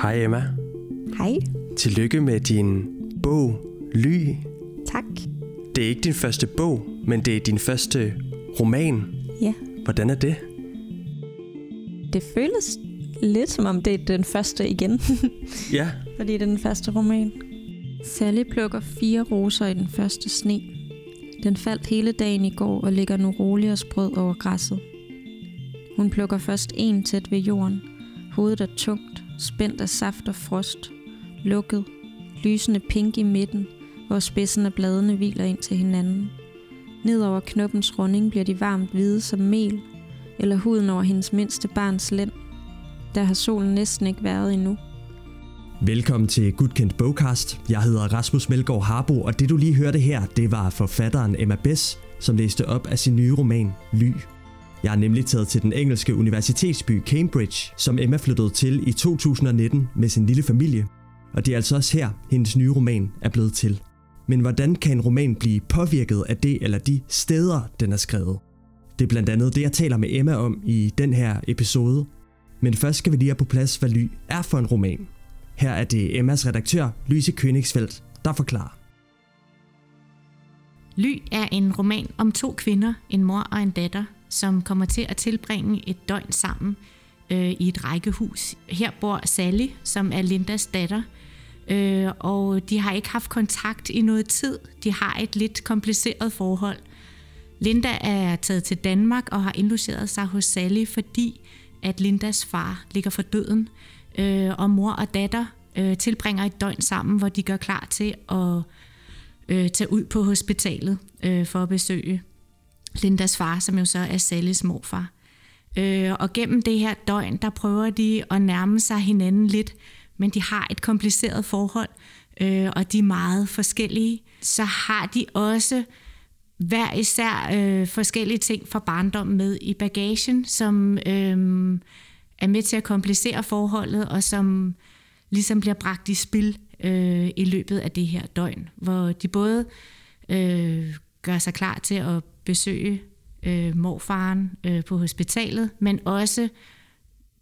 Hej Emma. Hej. Tillykke med din bog, Ly. Tak. Det er ikke din første bog, men det er din første roman. Ja. Hvordan er det? Det føles lidt som om det er den første igen, Ja, fordi det er den første roman. Sally plukker fire roser i den første sne. Den faldt hele dagen i går og ligger nu rolig og sprød over græsset. Hun plukker først en tæt ved jorden. Hovedet er tungt, spændt af saft og frost. Lukket, lysende pink i midten, hvor spidsen af bladene hviler ind til hinanden. Ned over knoppens runding bliver de varmt hvide som mel, eller huden over hendes mindste barns lænd. Der har solen næsten ikke været endnu. Velkommen til Gudkendt Bogkast. Jeg hedder Rasmus Melgaard Harbo, og det du lige hørte her, det var forfatteren Emma Bess, som læste op af sin nye roman Ly. Jeg er nemlig taget til den engelske universitetsby Cambridge, som Emma flyttede til i 2019 med sin lille familie. Og det er altså også her, hendes nye roman er blevet til. Men hvordan kan en roman blive påvirket af det eller de steder, den er skrevet? Det er blandt andet det, jeg taler med Emma om i den her episode. Men først skal vi lige have på plads, hvad Ly er for en roman. Her er det Emmas redaktør, Lyse Königsfeldt, der forklarer. Ly er en roman om to kvinder, en mor og en datter, som kommer til at tilbringe et døgn sammen øh, i et rækkehus. Her bor Sally, som er Lindas datter, øh, og de har ikke haft kontakt i noget tid. De har et lidt kompliceret forhold. Linda er taget til Danmark og har indlogeret sig hos Sally, fordi at Lindas far ligger for døden, øh, og mor og datter øh, tilbringer et døgn sammen, hvor de gør klar til at øh, tage ud på hospitalet øh, for at besøge Lindas far, som jo så er Salles morfar. Øh, og gennem det her døgn, der prøver de at nærme sig hinanden lidt, men de har et kompliceret forhold, øh, og de er meget forskellige. Så har de også hver især øh, forskellige ting fra barndommen med i bagagen, som øh, er med til at komplicere forholdet, og som ligesom bliver bragt i spil øh, i løbet af det her døgn, hvor de både øh, gør sig klar til at besøge øh, morfaren øh, på hospitalet, men også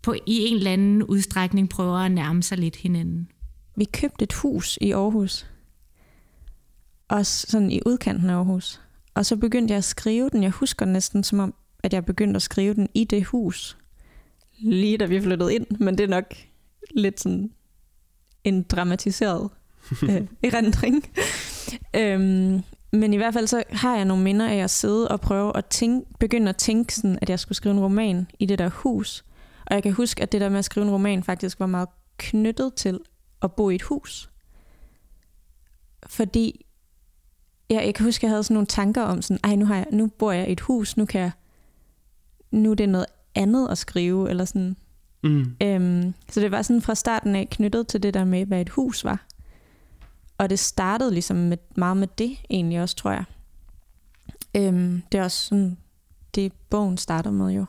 på i en eller anden udstrækning prøver at nærme sig lidt hinanden. Vi købte et hus i Aarhus. Også sådan i udkanten af Aarhus. Og så begyndte jeg at skrive den. Jeg husker næsten som om, at jeg begyndte at skrive den i det hus. Lige da vi flyttede ind. Men det er nok lidt sådan en dramatiseret øh, erindring. øhm, men i hvert fald så har jeg nogle minder af at sidde og prøve at tænke, begynde at tænke sådan, at jeg skulle skrive en roman i det der hus. Og jeg kan huske, at det der med at skrive en roman faktisk var meget knyttet til at bo i et hus. Fordi ja, jeg kan huske, at jeg havde sådan nogle tanker om sådan, ej, nu, har jeg, nu bor jeg i et hus, nu kan jeg, nu er det noget andet at skrive, eller sådan. mm. Øhm, så det var sådan fra starten af knyttet til det der med, hvad et hus var. Og det startede ligesom med, meget med det egentlig også, tror jeg. Øhm, det er også sådan, det bogen starter med jo.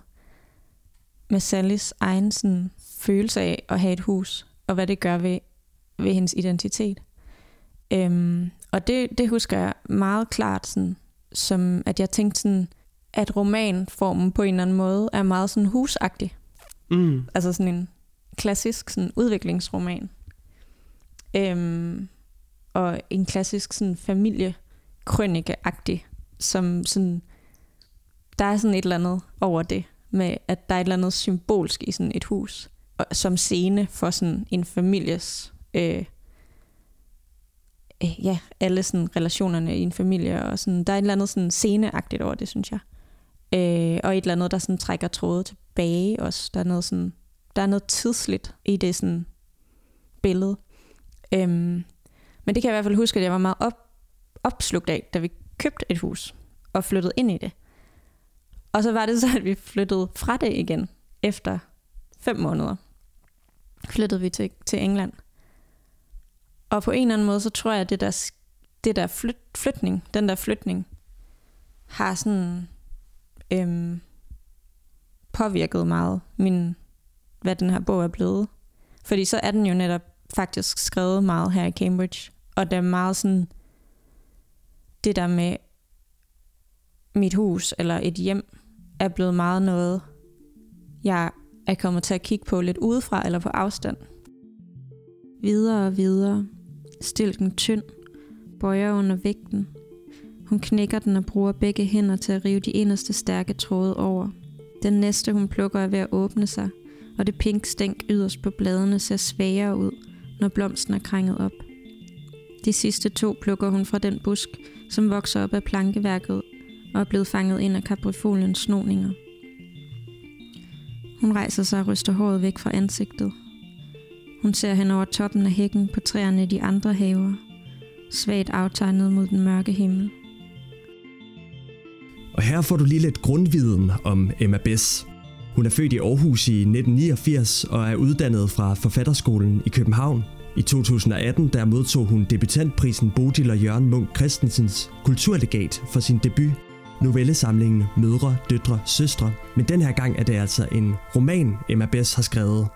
Med Sallys egen sådan, følelse af at have et hus, og hvad det gør ved, ved hendes identitet. Øhm, og det, det husker jeg meget klart, sådan, som at jeg tænkte sådan, at romanformen på en eller anden måde er meget sådan husagtig. Mm. Altså sådan en klassisk sådan udviklingsroman. Øhm, og en klassisk sådan familiekrønike-agtig, som sådan, der er sådan et eller andet over det, med at der er et eller andet symbolsk i sådan et hus, og, som scene for sådan en families, øh, øh, ja, alle sådan relationerne i en familie, og sådan, der er et eller andet sådan sceneagtigt over det, synes jeg. Øh, og et eller andet, der sådan trækker tråde tilbage også. Der er noget, sådan, der er noget tidsligt i det sådan billede. Øhm, men det kan jeg i hvert fald huske, at jeg var meget op, opslugt af, da vi købte et hus og flyttede ind i det. Og så var det så, at vi flyttede fra det igen efter fem måneder. Flyttede vi til, til England. Og på en eller anden måde, så tror jeg, at det der, det der flyt, flytning, den der flytning, har sådan øhm, påvirket meget min, hvad den her bog er blevet. Fordi så er den jo netop faktisk skrevet meget her i Cambridge. Og det er meget sådan, det der med mit hus eller et hjem, er blevet meget noget, jeg er kommet til at kigge på lidt udefra eller på afstand. Videre og videre. Stilken tynd. Bøjer under vægten. Hun knækker den og bruger begge hænder til at rive de inderste stærke tråde over. Den næste, hun plukker, er ved at åbne sig, og det pink stænk yderst på bladene ser svagere ud, når blomsten er krænget op. De sidste to plukker hun fra den busk, som vokser op af plankeværket og er blevet fanget ind af kaprifoliens snoninger. Hun rejser sig og ryster håret væk fra ansigtet. Hun ser hen over toppen af hækken på træerne i de andre haver, svagt aftegnet mod den mørke himmel. Og her får du lige lidt grundviden om Emma Bess. Hun er født i Aarhus i 1989 og er uddannet fra Forfatterskolen i København. I 2018 der modtog hun debutantprisen Bodil og Jørgen Munk Christensens kulturlegat for sin debut novellesamlingen Mødre, Døtre, Søstre. Men den her gang er det altså en roman, Emma Bess har skrevet.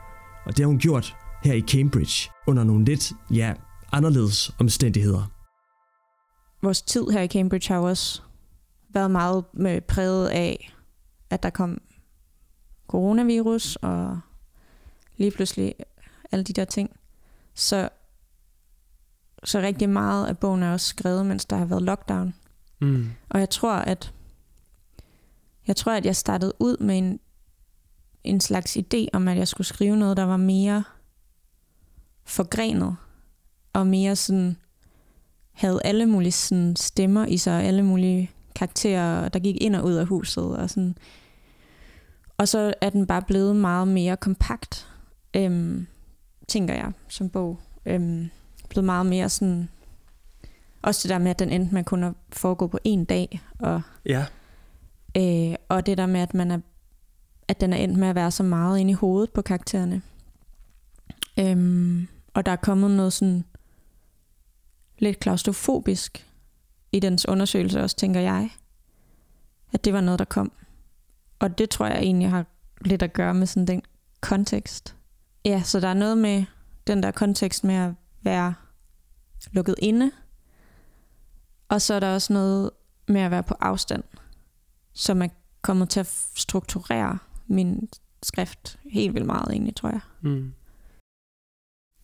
Og det har hun gjort her i Cambridge under nogle lidt, ja, anderledes omstændigheder. Vores tid her i Cambridge har også været meget med præget af, at der kom coronavirus og lige pludselig alle de der ting. Så, så rigtig meget af bogen er også skrevet, mens der har været lockdown. Mm. Og jeg tror, at jeg tror, at jeg startede ud med en, en slags idé om, at jeg skulle skrive noget, der var mere forgrenet og mere sådan havde alle mulige sådan, stemmer i sig, og alle mulige karakterer, der gik ind og ud af huset. Og, sådan. Og så er den bare blevet meget mere kompakt, øhm, tænker jeg, som bog. Øhm, blevet meget mere sådan... Også det der med, at den endte med kun at foregå på en dag, og, Ja. øh, og det der med, at, man er, at den er endt med at være så meget inde i hovedet på karaktererne. Øhm, og der er kommet noget sådan lidt klaustrofobisk i dens undersøgelse også, tænker jeg. At det var noget, der kom. Og det tror jeg egentlig har lidt at gøre med sådan den kontekst. Ja, så der er noget med den der kontekst med at være lukket inde. Og så er der også noget med at være på afstand, som er kommet til at strukturere min skrift helt vildt meget egentlig, tror jeg. Mm.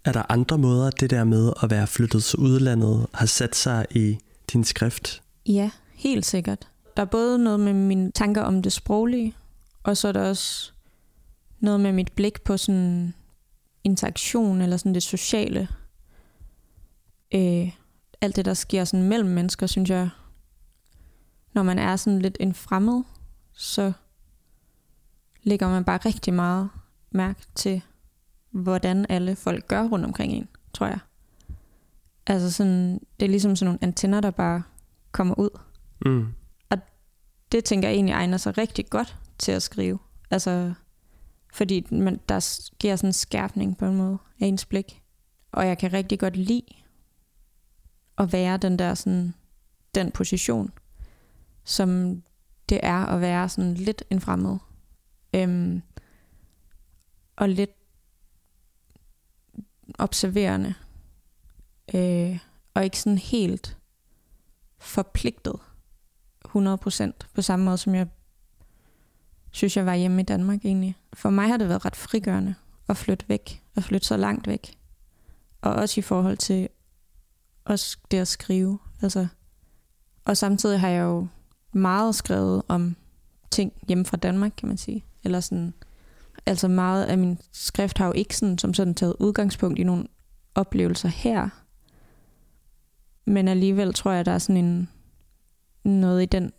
Er der andre måder, det der med at være flyttet til udlandet har sat sig i din skrift? Ja, helt sikkert. Der er både noget med mine tanker om det sproglige, og så er der også noget med mit blik på sådan interaktion eller sådan det sociale. Øh, alt det, der sker sådan mellem mennesker, synes jeg, når man er sådan lidt en fremmed, så lægger man bare rigtig meget mærke til, hvordan alle folk gør rundt omkring en, tror jeg. Altså sådan, det er ligesom sådan nogle antenner, der bare kommer ud. Mm. Det tænker jeg egentlig egner sig rigtig godt til at skrive. Altså, fordi man, der sker sådan en skærpning på en måde af ens blik. Og jeg kan rigtig godt lide at være den der sådan, den position, som det er at være sådan lidt en fremmed. Øhm, og lidt observerende. Øh, og ikke sådan helt forpligtet 100% på samme måde, som jeg synes, jeg var hjemme i Danmark egentlig. For mig har det været ret frigørende at flytte væk, at flytte så langt væk. Og også i forhold til også det at skrive. Altså, og samtidig har jeg jo meget skrevet om ting hjemme fra Danmark, kan man sige. Eller sådan, altså meget af min skrift har jo ikke sådan, som sådan taget udgangspunkt i nogle oplevelser her. Men alligevel tror jeg, der er sådan en noget i den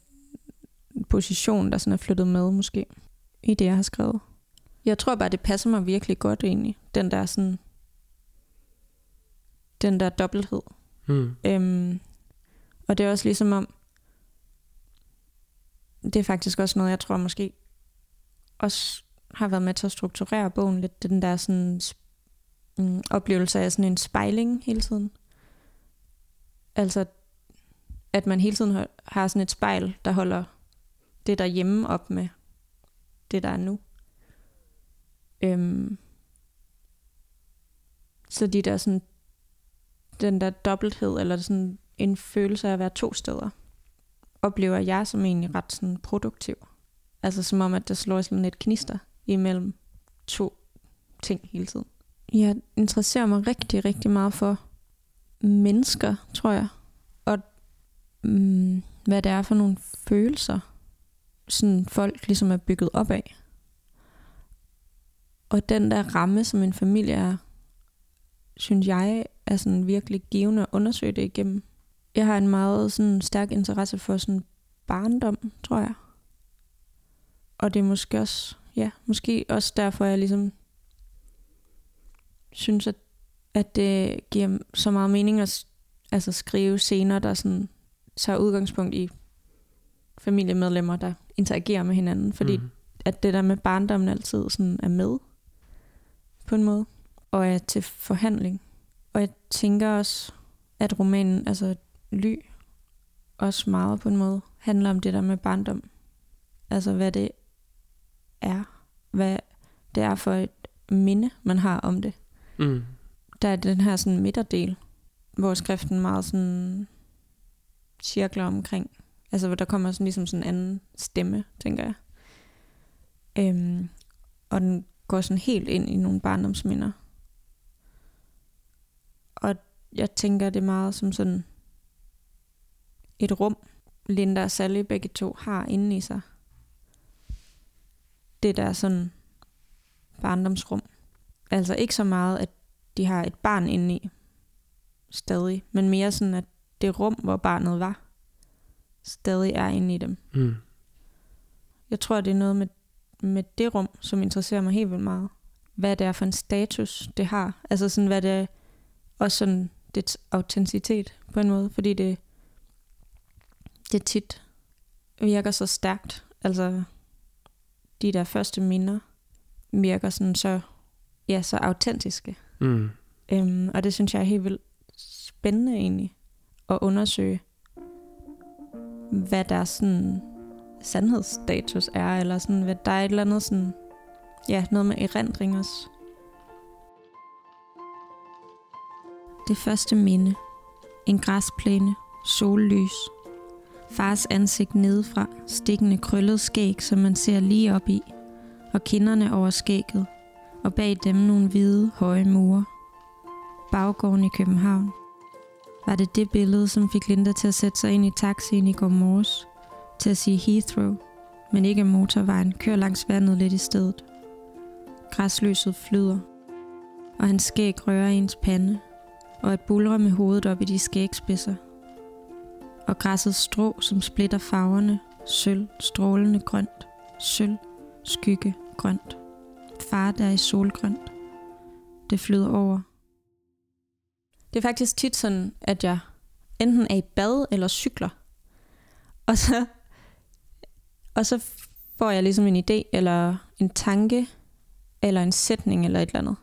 position, der sådan er flyttet med måske, i det, jeg har skrevet. Jeg tror bare, det passer mig virkelig godt egentlig, den der sådan, den der dobbelthed. Mm. Øhm, og det er også ligesom om, det er faktisk også noget, jeg tror måske også har været med til at strukturere bogen lidt, den der sådan mm, oplevelse af sådan en spejling hele tiden. Altså, at man hele tiden har sådan et spejl, der holder det der hjemme op med det, der er nu. Øhm, så de der sådan, den der dobbelthed, eller sådan en følelse af at være to steder, oplever jeg som egentlig ret sådan produktiv. Altså som om, at der slår sådan et knister imellem to ting hele tiden. Jeg interesserer mig rigtig, rigtig meget for mennesker, tror jeg. Mm, hvad det er for nogle følelser, sådan folk ligesom er bygget op af. Og den der ramme, som en familie er, synes jeg er sådan virkelig givende at undersøge det igennem. Jeg har en meget sådan stærk interesse for sådan barndom, tror jeg. Og det er måske også, ja, måske også derfor, jeg ligesom synes, at, at det giver så meget mening at altså skrive scener, der sådan tager udgangspunkt i familiemedlemmer, der interagerer med hinanden. Fordi mm. at det der med barndommen altid sådan er med på en måde, og er til forhandling. Og jeg tænker også, at romanen, altså Ly, også meget på en måde handler om det der med barndom. Altså hvad det er. Hvad det er for et minde, man har om det. Mm. Der er den her sådan midterdel, hvor skriften meget sådan cirkler omkring. Altså hvor der kommer sådan ligesom sådan en anden stemme, tænker jeg. Øhm, og den går sådan helt ind i nogle barndomsminder. Og jeg tænker det meget som sådan et rum, Linda og Sally begge to har inde i sig. Det der sådan barndomsrum. Altså ikke så meget, at de har et barn inde i stadig, men mere sådan, at det rum, hvor barnet var, stadig er inde i dem. Mm. Jeg tror, det er noget med, med det rum, som interesserer mig helt vildt meget. Hvad det er for en status, det har. Altså sådan, hvad det er, også sådan det autenticitet på en måde, fordi det, det tit virker så stærkt. Altså, de der første minder virker sådan så, ja, så autentiske. Mm. Øhm, og det synes jeg er helt vildt spændende egentlig at undersøge, hvad der sådan sandhedsstatus er, eller sådan, hvad der er et eller andet sådan, ja, noget med erindring også. Det første minde. En græsplæne. Sollys. Fars ansigt nedefra. Stikkende krøllet skæg, som man ser lige op i. Og kinderne over skægget. Og bag dem nogle hvide, høje mure. Baggården i København. Var det det billede, som fik Linda til at sætte sig ind i taxien i går morges? Til at sige Heathrow, men ikke motorvejen, kører langs vandet lidt i stedet. Græsløset flyder, og hans skæg rører ens pande, og et bulre med hovedet op i de skægspidser. Og græsset strå, som splitter farverne, sølv, strålende grønt, sølv, skygge, grønt. Far, der er i solgrønt. Det flyder over. Det er faktisk tit sådan, at jeg enten er i bad eller cykler. Og så, og så får jeg ligesom en idé, eller en tanke, eller en sætning, eller et eller andet.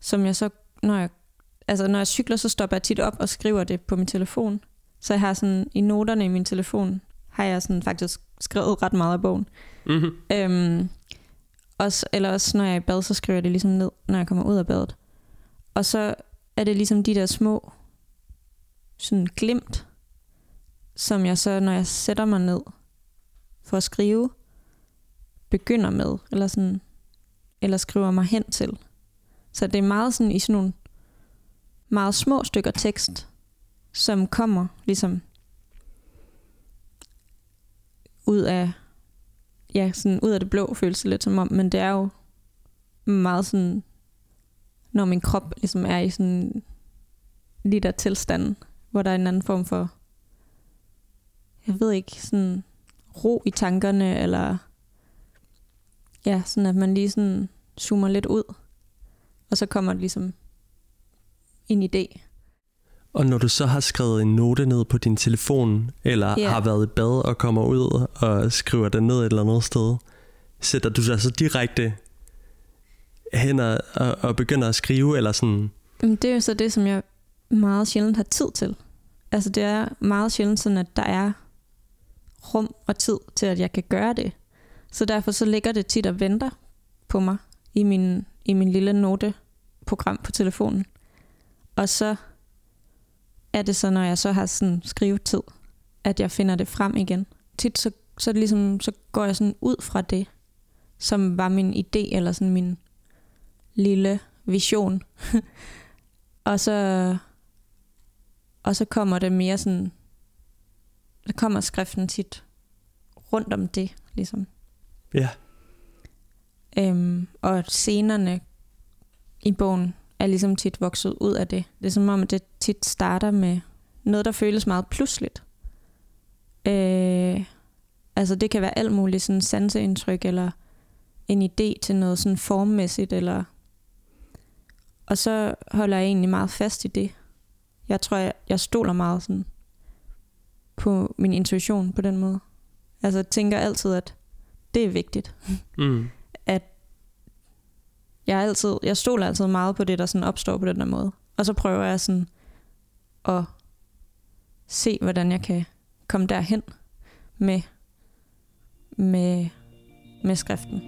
Som jeg så, når jeg altså når jeg cykler, så stopper jeg tit op og skriver det på min telefon. Så jeg har sådan, i noterne i min telefon, har jeg sådan faktisk skrevet ret meget af bogen. Mm-hmm. Øhm, også, eller også når jeg er i bad, så skriver jeg det ligesom ned, når jeg kommer ud af badet. Og så er det ligesom de der små sådan glimt, som jeg så, når jeg sætter mig ned for at skrive, begynder med, eller sådan, eller skriver mig hen til. Så det er meget sådan i sådan nogle meget små stykker tekst, som kommer ligesom ud af ja, sådan ud af det blå føles det lidt som om, men det er jo meget sådan, når min krop ligesom er i sådan lige der tilstand, hvor der er en anden form for, jeg ved ikke, sådan ro i tankerne, eller ja, sådan at man lige sådan zoomer lidt ud, og så kommer det ligesom en idé. Og når du så har skrevet en note ned på din telefon, eller yeah. har været i bad og kommer ud og skriver den ned et eller andet sted, sætter du dig så direkte hen og, og, og begynder at skrive, eller sådan? Det er jo så det, som jeg meget sjældent har tid til. Altså det er meget sjældent sådan, at der er rum og tid til, at jeg kan gøre det. Så derfor så ligger det tit og venter på mig i min, i min lille noteprogram på telefonen. Og så er det så, når jeg så har sådan skrivetid, at jeg finder det frem igen. Tit så, så, det ligesom, så går jeg sådan ud fra det, som var min idé, eller sådan min lille vision. og så og så kommer det mere sådan, der kommer skriften tit rundt om det, ligesom. Ja. Øhm, og scenerne i bogen er ligesom tit vokset ud af det. Det er som om, at det tit starter med noget, der føles meget pludseligt. Øh, altså det kan være alt muligt, sådan sanseindtryk, eller en idé til noget sådan formmæssigt, eller... Og så holder jeg egentlig meget fast i det. Jeg tror, jeg, jeg stoler meget sådan på min intuition på den måde. Altså jeg tænker altid, at det er vigtigt. Mm. At jeg, altid, jeg stoler altid meget på det, der sådan opstår på den der måde. Og så prøver jeg sådan at se, hvordan jeg kan komme derhen med, med, med skriften.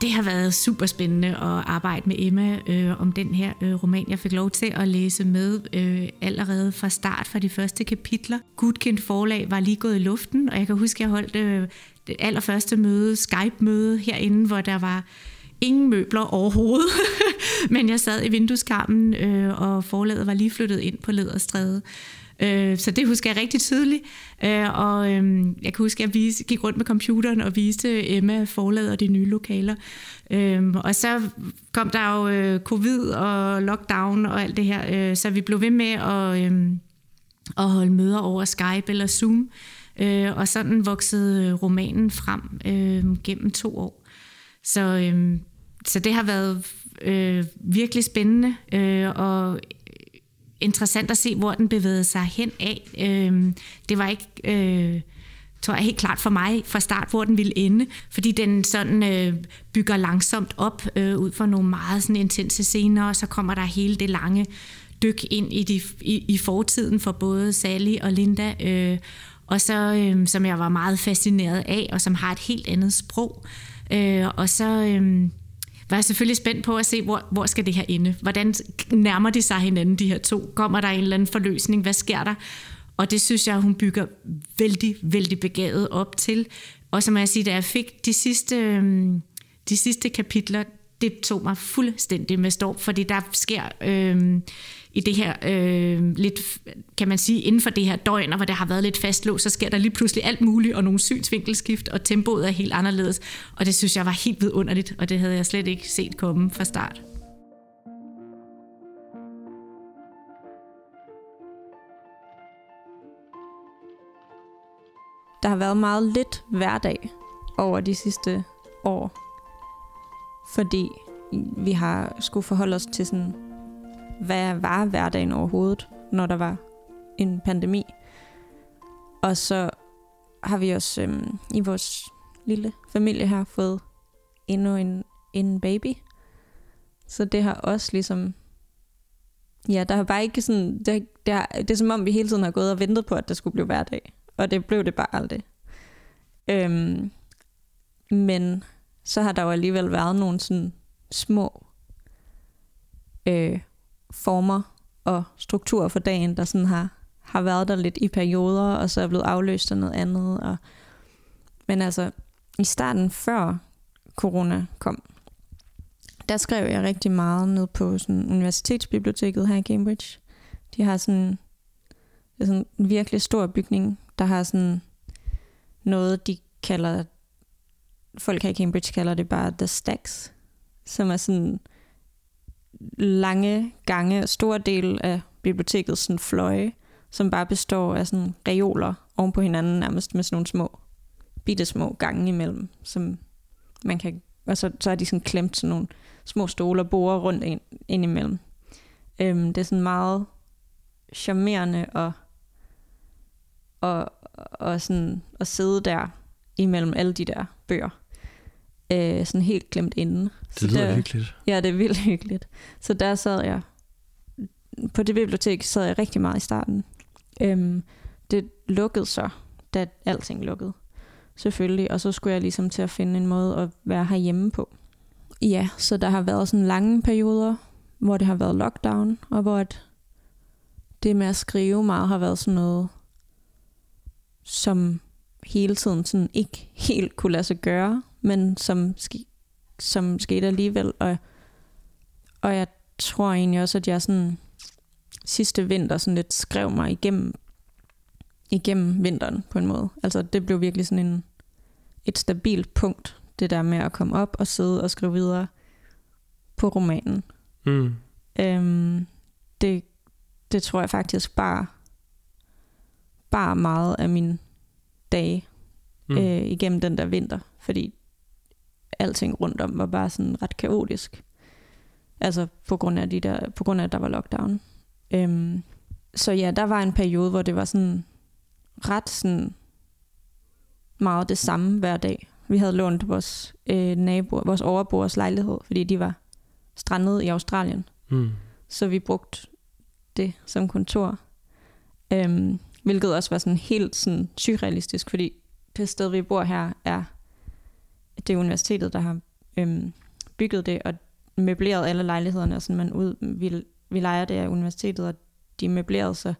Det har været super spændende at arbejde med Emma øh, om den her øh, roman. Jeg fik lov til at læse med øh, allerede fra start fra de første kapitler. Gudkind forlag var lige gået i luften, og jeg kan huske, at jeg holdt øh, det allerførste møde, Skype-møde herinde, hvor der var ingen møbler overhovedet. Men jeg sad i vindueskarmen, øh, og forlaget var lige flyttet ind på Lederstræde. Øh, så det husker jeg rigtig tydeligt. Øh, og øh, jeg kan huske, at jeg vise, gik rundt med computeren og viste Emma forladet og de nye lokaler. Øh, og så kom der jo øh, covid og lockdown og alt det her, øh, så vi blev ved med at, øh, at holde møder over Skype eller Zoom. Øh, og sådan voksede øh, romanen frem øh, gennem to år. Så, øh, så det har været øh, virkelig spændende øh, og interessant at se, hvor den bevægede sig hen af. Øh, det var ikke... Øh, tror jeg helt klart for mig fra start, hvor den ville ende, fordi den sådan øh, bygger langsomt op øh, ud fra nogle meget sådan intense scener, og så kommer der hele det lange dyk ind i, de, i, i fortiden for både Sally og Linda, øh, og så øh, som jeg var meget fascineret af, og som har et helt andet sprog. Øh, og så øh, var jeg selvfølgelig spændt på at se, hvor, hvor skal det her ende? Hvordan nærmer de sig hinanden, de her to? Kommer der en eller anden forløsning? Hvad sker der? Og det synes jeg, hun bygger vældig, vældig begavet op til. Og som jeg siger, da jeg fik de sidste, øhm, de sidste kapitler, det tog mig fuldstændig med storm, fordi der sker øh, i det her øh, lidt, kan man sige, inden for det her døgn, hvor det har været lidt fastlåst, så sker der lige pludselig alt muligt, og nogle synsvinkelskift, og tempoet er helt anderledes. Og det synes jeg var helt vidunderligt, og det havde jeg slet ikke set komme fra start. Der har været meget lidt hverdag over de sidste år, fordi vi har skulle forholde os til sådan, hvad var hverdagen overhovedet, når der var en pandemi. Og så har vi også øhm, i vores lille familie her fået endnu en, en baby. Så det har også ligesom... Ja, der har bare ikke sådan... Det, det, har, det er som om, vi hele tiden har gået og ventet på, at det skulle blive hverdag. Og det blev det bare aldrig. Øhm, men så har der jo alligevel været nogle sådan små øh, former og strukturer for dagen, der sådan har, har været der lidt i perioder, og så er blevet afløst af noget andet. Og, men altså, i starten før corona kom, der skrev jeg rigtig meget ned på sådan universitetsbiblioteket her i Cambridge. De har sådan, sådan en virkelig stor bygning, der har sådan noget, de kalder, folk her i Cambridge kalder det bare The Stacks, som er sådan lange gange, store del af biblioteket sådan fløje, som bare består af sådan reoler oven på hinanden, nærmest med sådan nogle små, bitte små gange imellem, som man kan, og så, så er de sådan klemt sådan nogle små stole og borer rundt ind, ind imellem. Øhm, det er sådan meget charmerende og, og, og sådan at sidde der imellem alle de der bøger øh, sådan helt klemt inde. Det så lyder der, hyggeligt. Ja, det er vildt hyggeligt. Så der sad jeg, på det bibliotek sad jeg rigtig meget i starten. Øhm, det lukkede så, da alting lukkede. Selvfølgelig, og så skulle jeg ligesom til at finde en måde at være herhjemme på. Ja, så der har været sådan lange perioder, hvor det har været lockdown, og hvor at det med at skrive meget har været sådan noget som hele tiden sådan ikke helt kunne lade sig gøre, men som, som skete alligevel. Og, og jeg tror egentlig også, at jeg sådan sidste vinter sådan lidt skrev mig igennem, igennem vinteren på en måde. Altså det blev virkelig sådan en, et stabilt punkt, det der med at komme op og sidde og skrive videre på romanen. Mm. Øhm, det, det tror jeg faktisk bare, bare meget af min dage mm. øh, igennem den der vinter, fordi alting rundt om var bare sådan ret kaotisk. Altså på grund af, de der, på grund af at der var lockdown. Øhm, så ja, der var en periode, hvor det var sådan ret sådan meget det samme hver dag. Vi havde lånt vores øh, naboer, vores overboers lejlighed, fordi de var strandet i Australien. Mm. Så vi brugte det som kontor. Øhm, hvilket også var sådan helt sådan surrealistisk, fordi det sted, vi bor her, er det er universitetet, der har øhm, bygget det og møbleret alle lejlighederne, og sådan man ud, vi, vi leger det af universitetet, og de er møbleret, så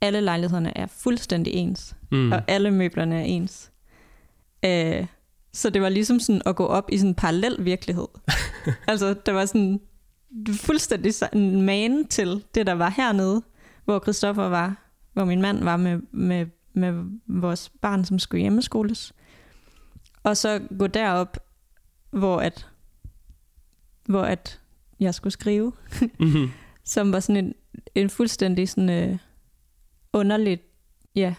alle lejlighederne er fuldstændig ens, mm. og alle møblerne er ens. Øh, så det var ligesom sådan at gå op i sådan en parallel virkelighed. altså, der var sådan fuldstændig en man til det, der var hernede, hvor Christoffer var, hvor min mand var med, med, med vores barn, som skulle hjemmeskoles. Og så gå derop, hvor at, hvor at jeg skulle skrive, mm-hmm. som var sådan en, en fuldstændig sådan øh, underligt, ja,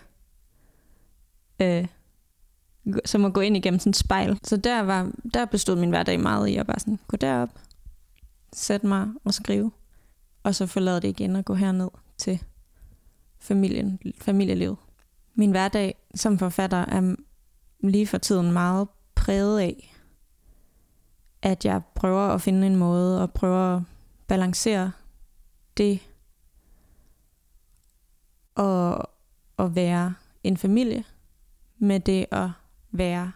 øh, som at gå ind igennem sådan et spejl. Så der, var, der bestod min hverdag meget i at bare sådan gå derop, sætte mig og skrive, og så forlade det igen og gå herned til familien, familielivet. Min hverdag som forfatter er lige for tiden meget præget af, at jeg prøver at finde en måde og prøver at balancere det og at være en familie med det at være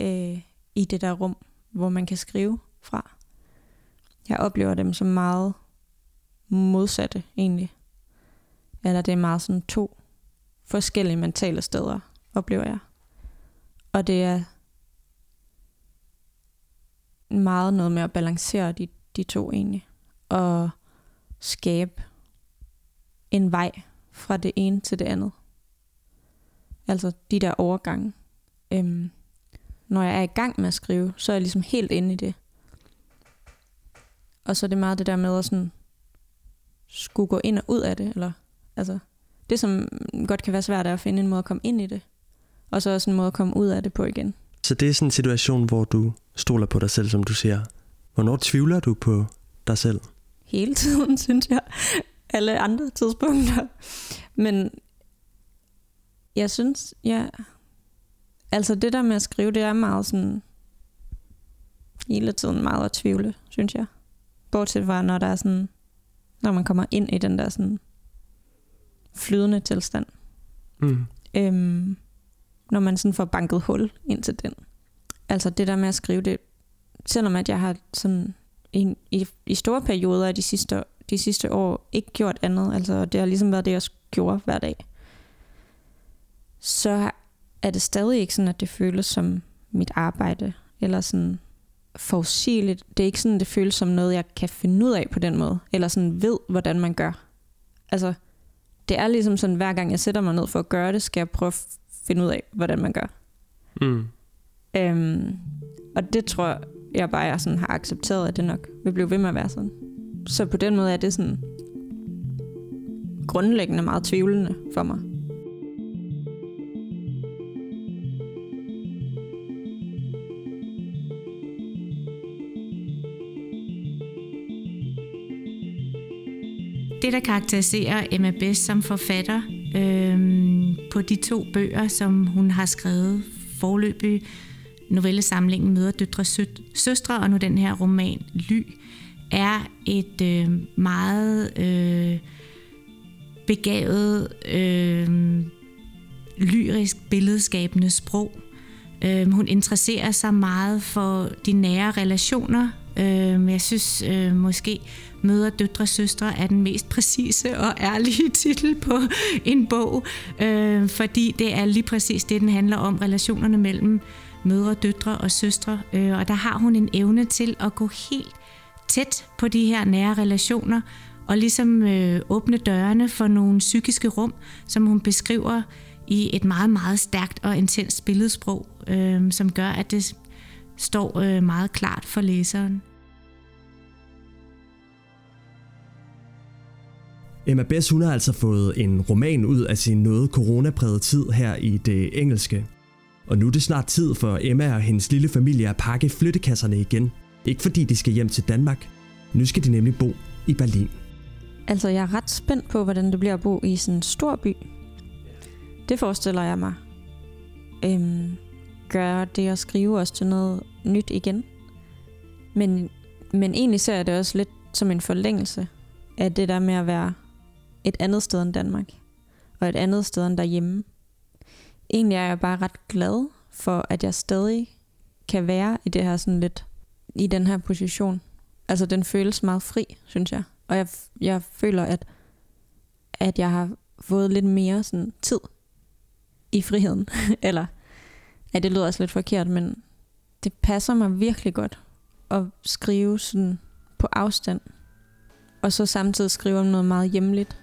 øh, i det der rum, hvor man kan skrive fra. Jeg oplever dem som meget modsatte egentlig. Eller det er meget sådan to forskellige mentale steder, oplever jeg. Og det er meget noget med at balancere de, de to egentlig. Og skabe en vej fra det ene til det andet. Altså de der overgange. Øhm, når jeg er i gang med at skrive, så er jeg ligesom helt inde i det. Og så er det meget det der med at sådan skulle gå ind og ud af det. Eller, altså, det, som godt kan være svært, er at finde en måde at komme ind i det. Og så også en måde at komme ud af det på igen. Så det er sådan en situation, hvor du stoler på dig selv, som du siger. Hvornår tvivler du på dig selv? Hele tiden, synes jeg. Alle andre tidspunkter. Men jeg synes, ja... Altså det der med at skrive, det er meget sådan... Hele tiden meget at tvivle, synes jeg. Bortset fra, når der er sådan... Når man kommer ind i den der sådan flydende tilstand. Mm. Øhm, når man sådan får banket hul ind til den. Altså det der med at skrive det, selvom at jeg har sådan i, i, i store perioder af de sidste, de sidste år ikke gjort andet, altså det har ligesom været det, jeg gjorde hver dag, så er det stadig ikke sådan, at det føles som mit arbejde, eller sådan forudsigeligt. Det er ikke sådan, det føles som noget, jeg kan finde ud af på den måde, eller sådan ved, hvordan man gør. Altså, det er ligesom sådan, hver gang jeg sætter mig ned for at gøre det, skal jeg prøve at finde ud af, hvordan man gør. Mm. Øhm, og det tror jeg bare, jeg sådan har accepteret, at det nok vil blive ved med at være sådan. Så på den måde er det sådan grundlæggende meget tvivlende for mig. Det, der karakteriserer Emma Best som forfatter øh, på de to bøger, som hun har skrevet forløbig, novellesamlingen Møder Døtre Søstre, og nu den her roman Ly, er et øh, meget øh, begavet, øh, lyrisk, billedskabende sprog. Øh, hun interesserer sig meget for de nære relationer. Øh, jeg synes øh, måske Mødre, døtre, søstre er den mest præcise og ærlige titel på en bog, øh, fordi det er lige præcis det, den handler om, relationerne mellem mødre, døtre og søstre. Øh, og der har hun en evne til at gå helt tæt på de her nære relationer, og ligesom øh, åbne dørene for nogle psykiske rum, som hun beskriver i et meget, meget stærkt og intenst billedsprog, øh, som gør, at det står øh, meget klart for læseren. Emma Bess hun har altså fået en roman ud af sin noget coronapræget tid her i det engelske. Og nu er det snart tid for Emma og hendes lille familie at pakke flyttekasserne igen. Ikke fordi de skal hjem til Danmark. Nu skal de nemlig bo i Berlin. Altså, jeg er ret spændt på, hvordan det bliver at bo i sådan en stor by. Det forestiller jeg mig. Øhm, gør det at skrive os til noget nyt igen. Men, men egentlig ser jeg det også lidt som en forlængelse af det der med at være et andet sted end Danmark. Og et andet sted end derhjemme. Egentlig er jeg bare ret glad for, at jeg stadig kan være i det her sådan lidt, i den her position. Altså den føles meget fri, synes jeg. Og jeg, jeg føler, at, at jeg har fået lidt mere sådan tid i friheden. Eller, ja, det lyder også lidt forkert, men det passer mig virkelig godt at skrive sådan på afstand. Og så samtidig skrive om noget meget hjemligt.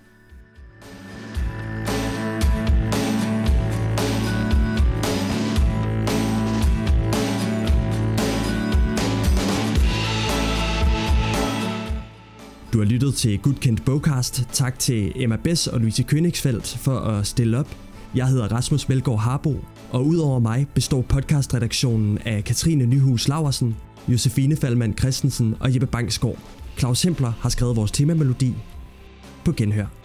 Du har lyttet til Gudkendt Bogcast. Tak til Emma Bess og Louise Königsfeldt for at stille op. Jeg hedder Rasmus Melgaard Harbo, og udover mig består podcastredaktionen af Katrine Nyhus Laversen, Josefine Falman Christensen og Jeppe Bangsgaard. Claus Hempler har skrevet vores temamelodi. På genhør.